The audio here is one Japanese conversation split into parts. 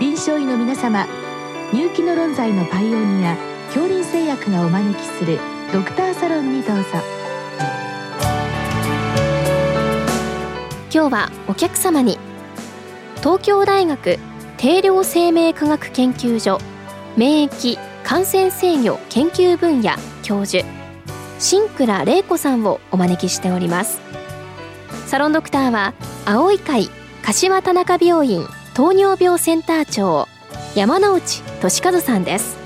臨床医の皆様入気の論剤のパイオニア恐林製薬がお招きするドクターサロンにどうぞ。今日はお客様に東京大学定量生命科学研究所免疫感染制御研究分野教授新倉玲子さんをお招きしております。サロンドクターは青い会柏田中病院糖尿病センター長山内俊和さんです。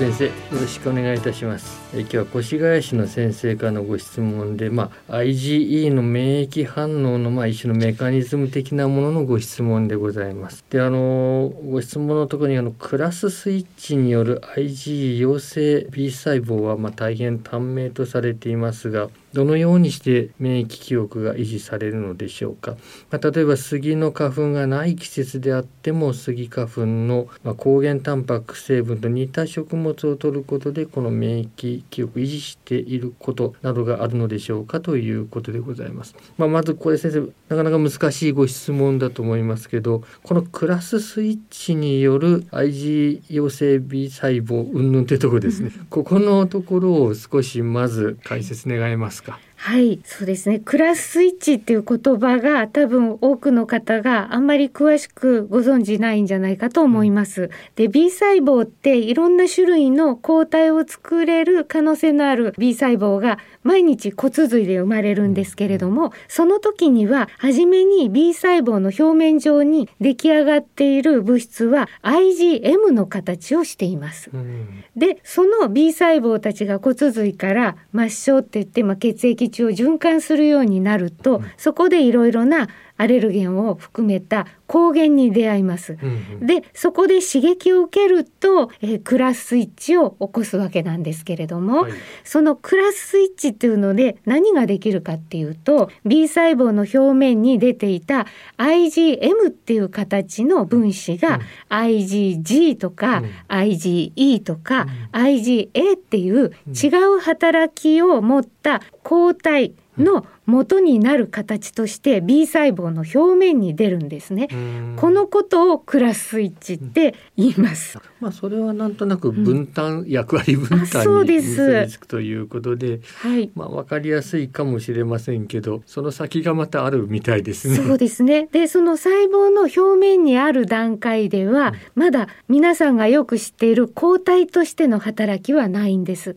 先生よろしくお願いいたします。え今日は越谷市の先生からのご質問でまあ IgE の免疫反応のまあ一種のメカニズム的なもののご質問でございます。であのご質問のところにあのクラススイッチによる IgE 陽性 B 細胞はまあ大変短命とされていますがどのようにして免疫記憶が維持されるのでしょうか、まあ、例えば杉の花粉がない季節であっても杉花粉の、ま抗原タンパク成分と似た食物を摂ることでこの免疫記憶維持していることなどがあるのでしょうか？ということでございます。まあ、まずこれ先生なかなか難しいご質問だと思いますけどこのクラススイッチによる IG 陽性 B 細胞云々ってとこですね。ここのところを少しまず解説願えますか？はい、そうですね。クラススイッチっていう言葉が多分多くの方があんまり詳しくご存じないんじゃないかと思います。で、B 細胞っていろんな種類の抗体を作れる可能性のある B 細胞が毎日骨髄で生まれるんですけれども、その時には初めに B 細胞の表面上に出来上がっている物質は IgM の形をしています。で、その B 細胞たちが骨髄から末梢って言って、まあ、血液中を循環するようになると、そこでいろいろなアレルゲンを含めた抗原に出会います。うんうん、でそこで刺激を受けると、えー、クラススイッチを起こすわけなんですけれども、はい、そのクラススイッチっていうので何ができるかっていうと B 細胞の表面に出ていた IgM っていう形の分子が、うん、IgG とか、うん、IgE とか、うん、IgA っていう違う働きを持った抗体の元になる形として B 細胞の表面に出るんですね。このことをクラススイッチって言います。まあそれはなんとなく分担、うん、役割分担に結びつくということで、はい、まあわかりやすいかもしれませんけど、その先がまたあるみたいですね。そうですね。でその細胞の表面にある段階では、うん、まだ皆さんがよく知っている抗体としての働きはないんです。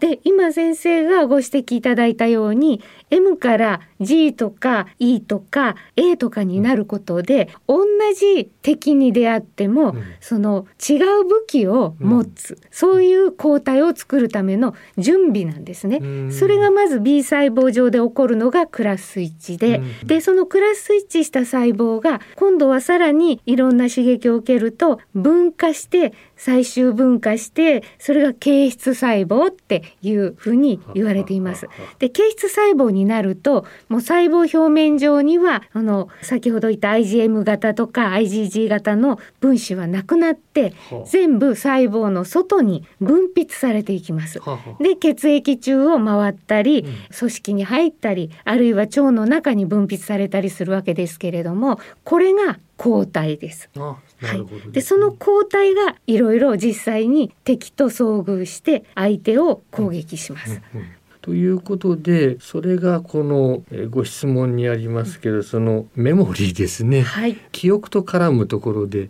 で今先生がご指摘いただいたように M から G とか E とか A とかになることで、同じ敵に出会っても、うん、その違う武器を持つ、うん、そういう抗体を作るための準備なんですね。それがまず B 細胞上で起こるのがクラススイッチで、でそのクラススイッチした細胞が今度はさらにいろんな刺激を受けると分化して最終分化してそれが形質細胞っていうふうに言われています。で形質細胞になるともう細胞表面上にはあの先ほど言った IgM 型とか IgG 型の分子はなくなって全部細胞の外に分泌されていきます。で血液中を回ったり組織に入ったりあるいは腸の中に分泌されたりするわけですけれどもこれが抗体です。はい、でその抗体がいろいろ実際に敵と遭遇して相手を攻撃します。うんうんということでそれがこのご質問にありますけどそのメモリーですね、はい、記憶と絡むところで、はい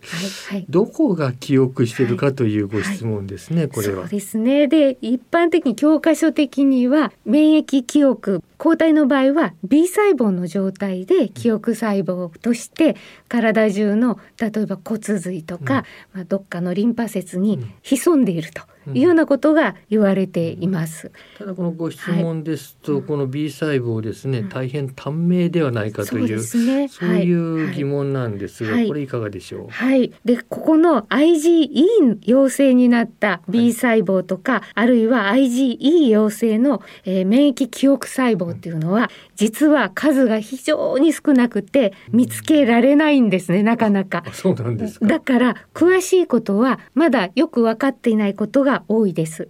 はい、どこが記憶してるかというご質問ですね、これは。そうですね。で一般的に教科書的には免疫記憶抗体の場合は B 細胞の状態で記憶細胞として体中の例えば骨髄とか、うん、まあ、どっかのリンパ節に潜んでいると。いうようなことが言われています。ただこのご質問ですと、はい、この B 細胞ですね、大変短命ではないかというそう、ね,、いう疑問なんですが、はい、これいかがでしょう？はい。でここの IgE 陽性になった B 細胞とか、あるいは IgE 陽性の、えー、免疫記憶細胞っていうのは、実は数が非常に少なくて見つけられないんですね、なかなか。そうなんですだから詳しいことはまだよく分かっていないことが多いです。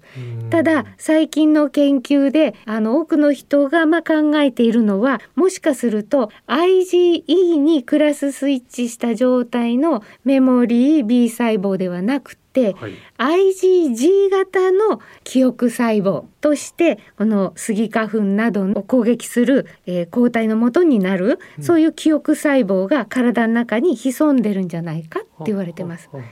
ただ最近の研究であの多くの人がまあ考えているのはもしかすると IgE にクラススイッチした状態のメモリー B 細胞ではなくて、はい、IgG 型の記憶細胞としてこのスギ花粉などを攻撃する、えー、抗体の元になる、うん、そういう記憶細胞が体の中に潜んでるんじゃないかって言われてます。ははは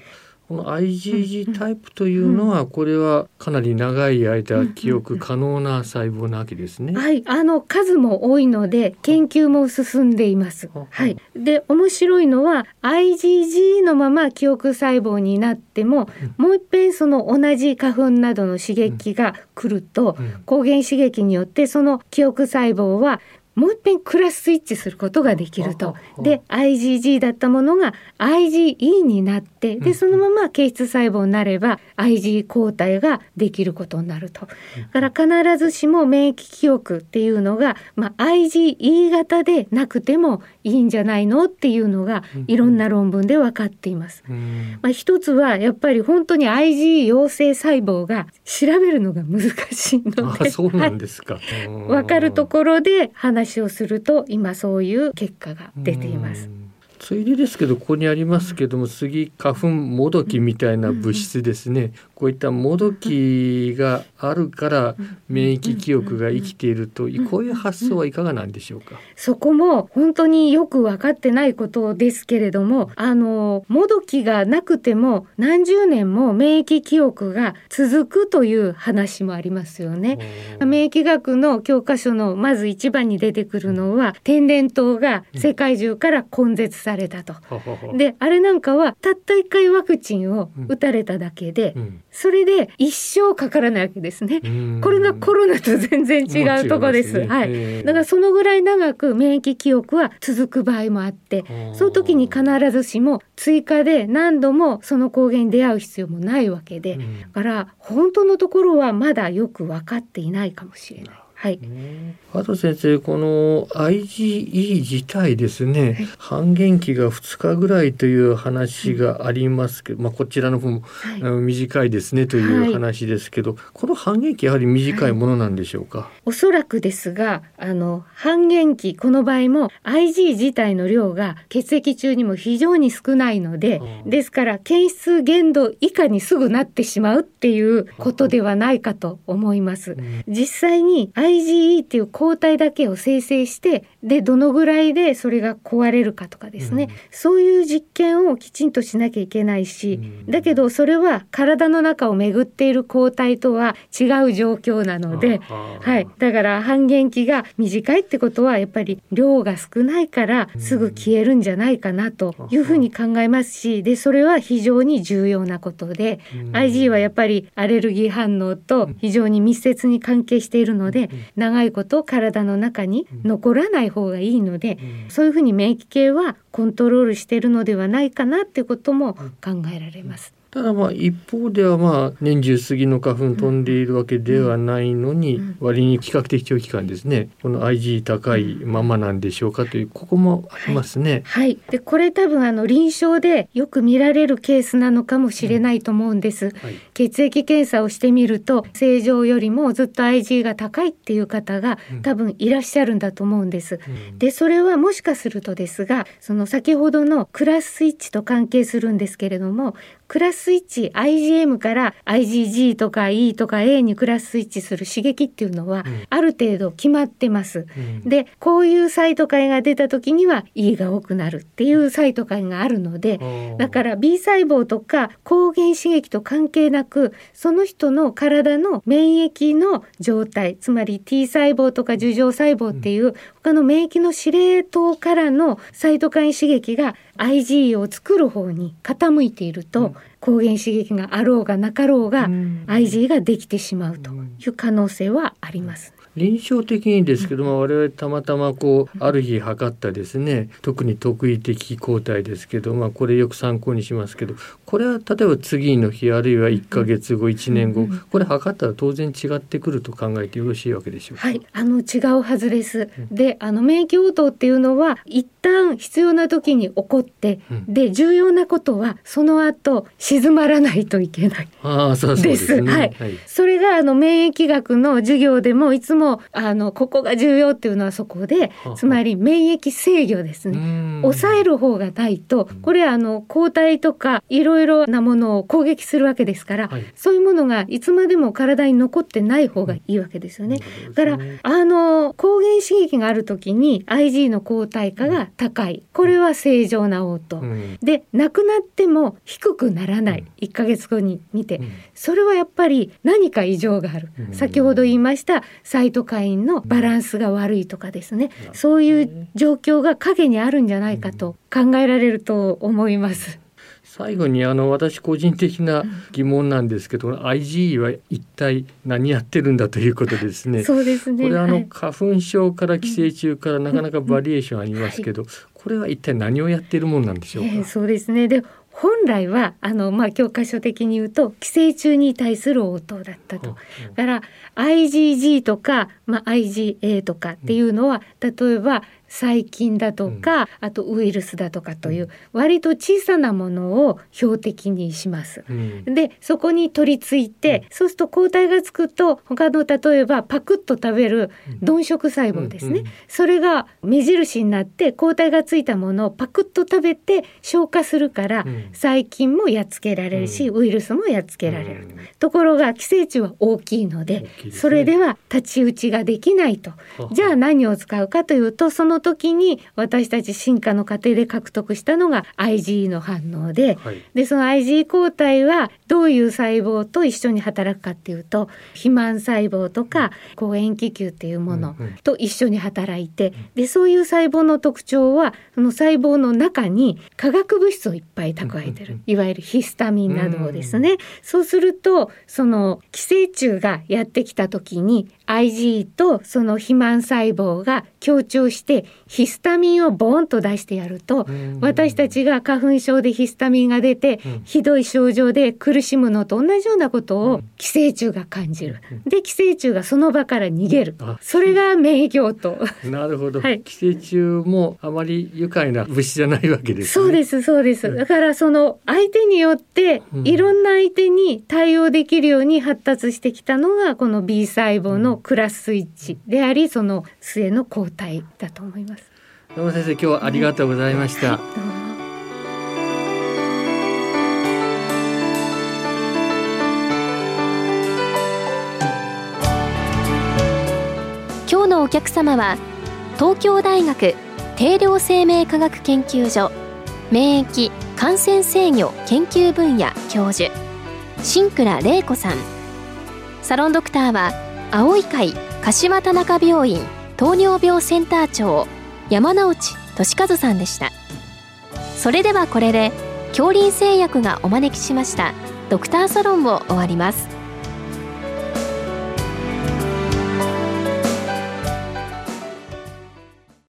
この IgG タイプというのは、これはかなり長い間記憶可能な細胞なわけですね。はい、あの数も多いので研究も進んでいます。はい。で面白いのは IgG のまま記憶細胞になっても、もう一遍その同じ花粉などの刺激が来ると、抗原刺激によってその記憶細胞はもう一遍クラススイッチすることができると。で IgG だったものが IgE になってでそのまま形質細胞になれば IG 抗体ができることになると。だから必ずしも免疫記憶っていうのが、まあ、IgE 型でなくてもいいんじゃないのっていうのがいろんな論文で分かっています。まあ、一つはやっぱり本当に IG 陽性細胞が調べるのが難しいので、そうなんですか。分かるところで話をすると今そういう結果が出ています。ついでですけどここにありますけどもスギ花粉もどきみたいな物質ですね、こういったもどきがあるから免疫記憶が生きているとこういう発想はいかがなんでしょうかそこも本当によく分かってないことですけれどもあのもどきがなくても何十年も免疫記憶が続くという話もありますよね免疫学の教科書のまず一番に出てくるのは天然痘が世界中から根絶されたと、であれなんかはたった一回ワクチンを打たれただけで、それで一生かからないわけですね。これがコロナと全然違うとこです。ね、はい。だからそのぐらい長く免疫記憶は続く場合もあって、その時に必ずしも追加で何度もその抗原に出会う必要もないわけで、だから本当のところはまだよく分かっていないかもしれない。はい。あと先生この IgE 自体ですね、はい、半減期が2日ぐらいという話がありますけど、まあこちらの方も、はい、短いですねという話ですけど、はい、この半減期やはり短いものなんでしょうか？おそらくですが、あの半減期この場合も IG 自体の量が血液中にも非常に少ないので、ですから検出限度以下にすぐなってしまうっていうことではないかと思います。実際に IgE っていう抗体だけを生成してでどのぐらいでそれが壊れるかとかですね、うん、そういう実験をきちんとしなきゃいけないし、うん、だけどそれは体の中を巡っている抗体とは違う状況なので、はい、だから半減期が短いってことはやっぱり量が少ないからすぐ消えるんじゃないかなというふうに考えますしでそれは非常に重要なことで、うん、IG はやっぱりアレルギー反応と非常に密接に関係しているので、長いこと体の中に残らない方がいいので、そういうふうに免疫系はコントロールしているのではないかなっていうことも考えられます。ただまあ一方ではまあ年中杉の花粉飛んでいるわけではないのに割に比較的長期間ですね。この IG 高いままなんでしょうかというここもありますね。はい、はい、でこれ多分あの臨床でよく見られるケースなのかもしれないと思うんです。うん。はい、血液検査をしてみると正常よりもずっと IG が高いっていう方が多分いらっしゃるんだと思うんです。うん、でそれはもしかするとですがその先ほどのクラススイッチと関係するんですけれどもクラススイッチ IgM から IgG とか E とか A にクラススイッチする刺激っていうのはある程度決まってます。うん、でこういうサイトカインが出た時には E が多くなるっていうサイトカインがあるのでだから B 細胞とか抗原刺激と関係なくその人の体の免疫の状態つまり T 細胞とか樹状細胞っていう他の免疫の司令塔からのサイトカイン刺激が IgE を作る方に傾いていると、うん、抗原刺激があろうがなかろうが、うん、IgE ができてしまうという可能性はあります。臨床的にですけども、我々たまたまこうある日測ったですね特に特異的抗体ですけど、まあ、これよく参考にしますけどこれは例えば次の日あるいは1か月後1年後これ測ったら当然違ってくると考えてよろしいわけでしょうか？はいあの違うはずです。であの免疫応答っていうのは一旦必要な時に起こって、うん、で重要なことはその後静まらないといけない。あそうです、ね、はい、はい、それがあの免疫学の授業でもいつもあのここが重要っていうのはそこでつまり免疫制御ですね。抑える方がないとこれあの抗体とかいろいろなものを攻撃するわけですから、はい、そういうものがいつまでも体に残ってない方がいいわけですよね。だからあの抗原刺激がある時に IG の抗体価が高い。これは正常な応答、うん、でなくなっても低くならない。1ヶ月後に見て、それはやっぱり何か異常がある、先ほど言いましたサイトカインのバランスが悪いとかですね、そういう状況が影にあるんじゃないかと考えられると思います。最後にあの私個人的な疑問なんですけど、うん、IgE は一体何やってるんだということですね。そうですね。これあの、花粉症から寄生虫からなかなかバリエーションありますけど、これは一体何をやっているものなんでしょうか？えー、そうですね。で本来はあの、まあ、教科書的に言うと寄生虫に対する応答だったと。だから IgG とか、まあ、IgA とかっていうのは、例えば細菌だとか、うん、あとウイルスだとかという割と小さなものを標的にします。うん、でそこに取り付いて、うん、そうすると抗体がつくと他の例えばパクッと食べる鈍色細胞ですね、それが目印になって抗体がついたものをパクッと食べて消化するから、細菌もやっつけられるし、ウイルスもやっつけられる。と。ころが寄生虫は大きいので、ね、それでは太刀打ちができないと。じゃあ何を使うかというとその時に私たち進化の過程で獲得したのが IgE の反応ではい、でその IgE 抗体はどういう細胞と一緒に働くかっていうと肥満細胞とか抗塩基球っていうものと一緒に働いてでそういう細胞の特徴はその細胞の中に化学物質をいっぱい蓄えてる。いわゆるヒスタミンなどをですね。そうするとその寄生虫がやってきた時に IG とその肥満細胞が強調してヒスタミンをボーンと出してやると私たちが花粉症でヒスタミンが出てひどい症状で苦しむのと同じようなことを寄生虫が感じる。で寄生虫がその場から逃げる。それが免疫応答なるほど、はい、寄生虫もあまり愉快な物質じゃないわけです、ね、そうですそうです。だからその相手によっていろんな相手に対応できるように発達してきたのがこの B 細胞のクラススイッチでありその末の交代だと思いますどうも先生今日はありがとうございました、はい今日のお客様は東京大学定量生命科学研究所免疫感染制御研究分野教授新倉玲子さん。サロンドクターは青い会柏田中病院糖尿病センター長山内俊和さんでした。それではこれで恐林製薬がお招きしましたドクターサロンを終わります。